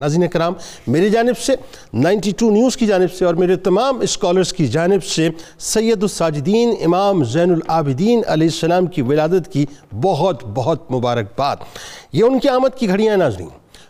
ناظرین کرام، میری جانب سے نائنٹی ٹو نیوز کی جانب سے اور میرے تمام اسکالرز کی جانب سے سید الساجدین امام زین العابدین علیہ السلام کی ولادت کی بہت بہت مبارکباد۔ یہ ان کی آمد کی گھڑیاں ناظرین۔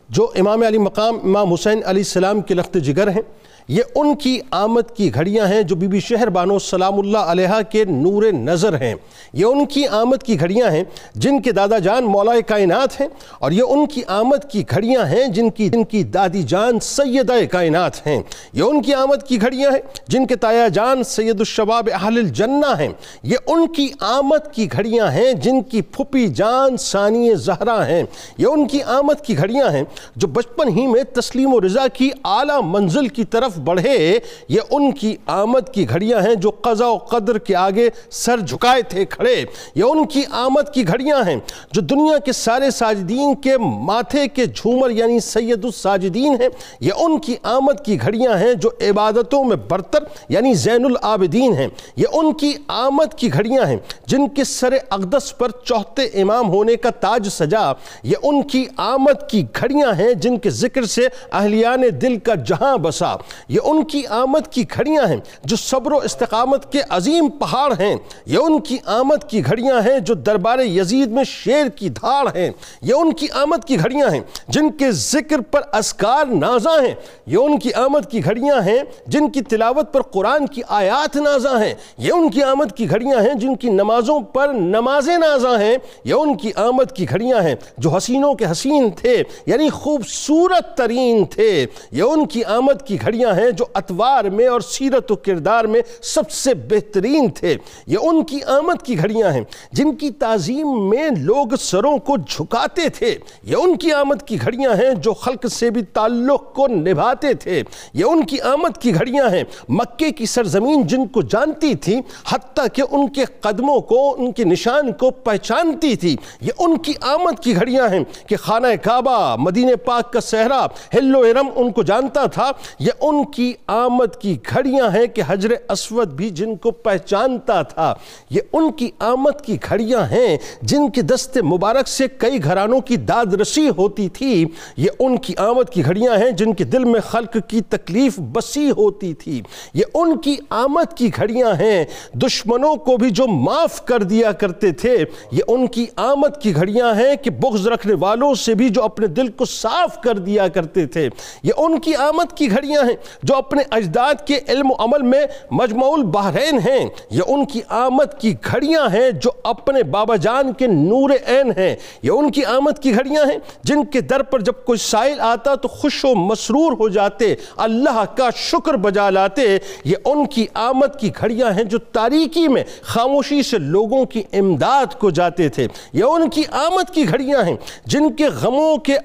جو امام علی مقام، امام حسین علیہ السلام کے لخت جگر ہیں، یہ ان کی آمد کی گھڑیاں ہیں جو بی بی شہر بانو سلام اللہ علیہ کے نور نظر ہیں۔ یہ ان کی آمد کی گھڑیاں ہیں جن کے دادا جان مولا کائنات ہیں اور یہ ان کی آمد کی گھڑیاں ہیں جن کی جن کی دادی جان سیدہ کائنات ہیں۔ یہ ان کی آمد کی گھڑیاں ہیں جن کے تایا جان سید الشباب اہل الجنہ ہیں۔ یہ ان کی آمد کی گھڑیاں ہیں جن کی پھپی جان ثانی زہرہ ہیں۔ یہ ان کی آمد کی گھڑیاں ہیں جو بچپن ہی میں تسلیم و رضا کی اعلیٰ منزل کی طرف بڑھے، یہ ان کی آمد کی گھڑیاں ہیں جو قضا و قدر کے آگے سر جھکائے تھے کھڑے۔ یہ ان کی آمد کی گھڑیاں ہیں جو دنیا کے سارے ساجدین کے ماتھے کے جھومر یعنی سید الساجدین ہیں۔ یہ ان کی آمد کی گھڑیاں ہیں جو عبادتوں میں برتر یعنی زین العابدین ہیں۔ یہ ان کی آمد کی گھڑیاں ہیں جن کے سر اقدس پر چوہتے امام ہونے کا تاج سجا۔ یہ ان کی آمد کی گھڑیاں کھڑیاں ہیں جن کے ذکر سے اہلیان دل کا جہاں بسا۔ یہ ان کی آمد کی گھڑیاں ہیں جو صبر و استقامت کے عظیم پہاڑ ہیں۔ یہ ان کی آمد کی گھڑیاں ہیں جو دربار یزید میں شیر کی دھاڑ ہیں۔ یہ ان کی آمد کی گھڑیاں ہیں جن کے ذکر پر اسکار نازاں ہیں۔ یہ ان کی آمد کی گھڑیاں ہیں جن کی تلاوت پر قرآن کی آیات نازاں ہیں۔ یہ ان کی آمد کی گھڑیاں ہیں جن کی نمازوں پر نمازیں نازاں ہیں۔ یہ ان کی آمد کی گھڑیاں ہیں جو حسینوں کے حسین تھے یعنی خوبصورت ترین تھے۔ یہ ان کی آمد کی گھڑیاں ہیں جو اتوار میں اور سیرت و کردار میں سب سے بہترین تھے۔ یہ ان کی آمد کی گھڑیاں ہیں جن کی تعظیم میں لوگ سروں کو جھکاتے تھے۔ یہ ان کی آمد کی گھڑیاں ہیں جو خلق سے بھی تعلق کو نبھاتے تھے۔ یہ ان کی آمد کی گھڑیاں ہیں۔ مکے کی سرزمین جن کو جانتی تھی، حتیٰ کہ ان کے قدموں کو، ان کے نشان کو پہچانتی تھی۔ یہ ان کی آمد کی گھڑیاں ہیں کہ خانہ کعبہ، مدینہ مدینہ پاک کا صحرا۔ ہل و ارم ان کو جانتا تھا، یہ ان کی آمد کی گھڑیاں ہیں کہ حجر اسود بھی جن کو پہچانتا تھا۔ یہ ان کی آمد کی گھڑیاں ہیں جن کے دست مبارک سے کئی گھرانوں کی داد رسی ہوتی تھی۔ یہ ان کی آمد کی گھڑیاں ہیں جن کے دل میں خلق کی تکلیف بسی ہوتی تھی۔ یہ ان کی آمد کی گھڑیاں ہیں، دشمنوں کو بھی جو معاف کر دیا کرتے تھے۔ یہ ان کی آمد کی گھڑیاں ہیں کہ بغض رکھنے والوں سے بھی جو اپنے دل کو صاف کر دیا کرتے تھے۔ یہ ان کی آمد کی گھڑیاں ہیں جو اپنے اجداد کے علم و عمل میں مجموع البحرین ہیں۔ یہ ان کی آمد کی گھڑیاں ہیں جو اپنے بابا جان کے نور عین ہیں۔ یہ ان کی آمد کی گھڑیاں ہیں جن کے در پر جب کوئی سائل آتا تو خوش و مسرور ہو جاتے، اللہ کا شکر بجا لاتے۔ یہ ان کی آمد کی گھڑیاں ہیں جو تاریکی میں خاموشی سے لوگوں کی امداد کو جاتے تھے۔ یہ ان کی آمد کی گھڑیاں ہیں جن کے غموں کے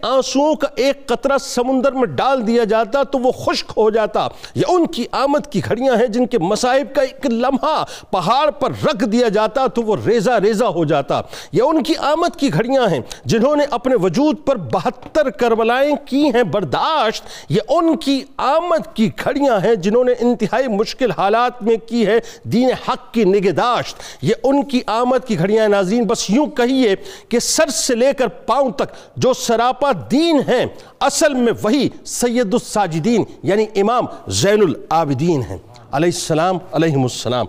آنسوؤں کا ایک قطرہ سمندر میں ڈال دیا جاتا تو وہ خشک ہو جاتا۔ یہ ان کی آمد کی گھڑیاں ہیں جن کے مسائب کا ایک لمحہ پہاڑ پر رکھ دیا جاتا تو وہ ریزہ ریزہ ہو جاتا۔ یہ ان کی آمد کی گھڑیاں ہیں جنہوں نے اپنے وجود پر بہتر کربلائیں کی ہیں۔ برداشت، یہ ان کی آمد کی گھڑیاں ہیں جنہوں نے انتہائی مشکل حالات میں کی ہے دین حق کی نگہداشت، یہ ان کی آمد کی گھڑیاں ناظرین، بس یوں کہیے کہ سر سے لے کر پاؤں تک جو سراپا دین ہیں۔ اصل میں وہی سید الساجدین یعنی امام زین العابدین ہیں۔ علیہ السلام علیہ السلام۔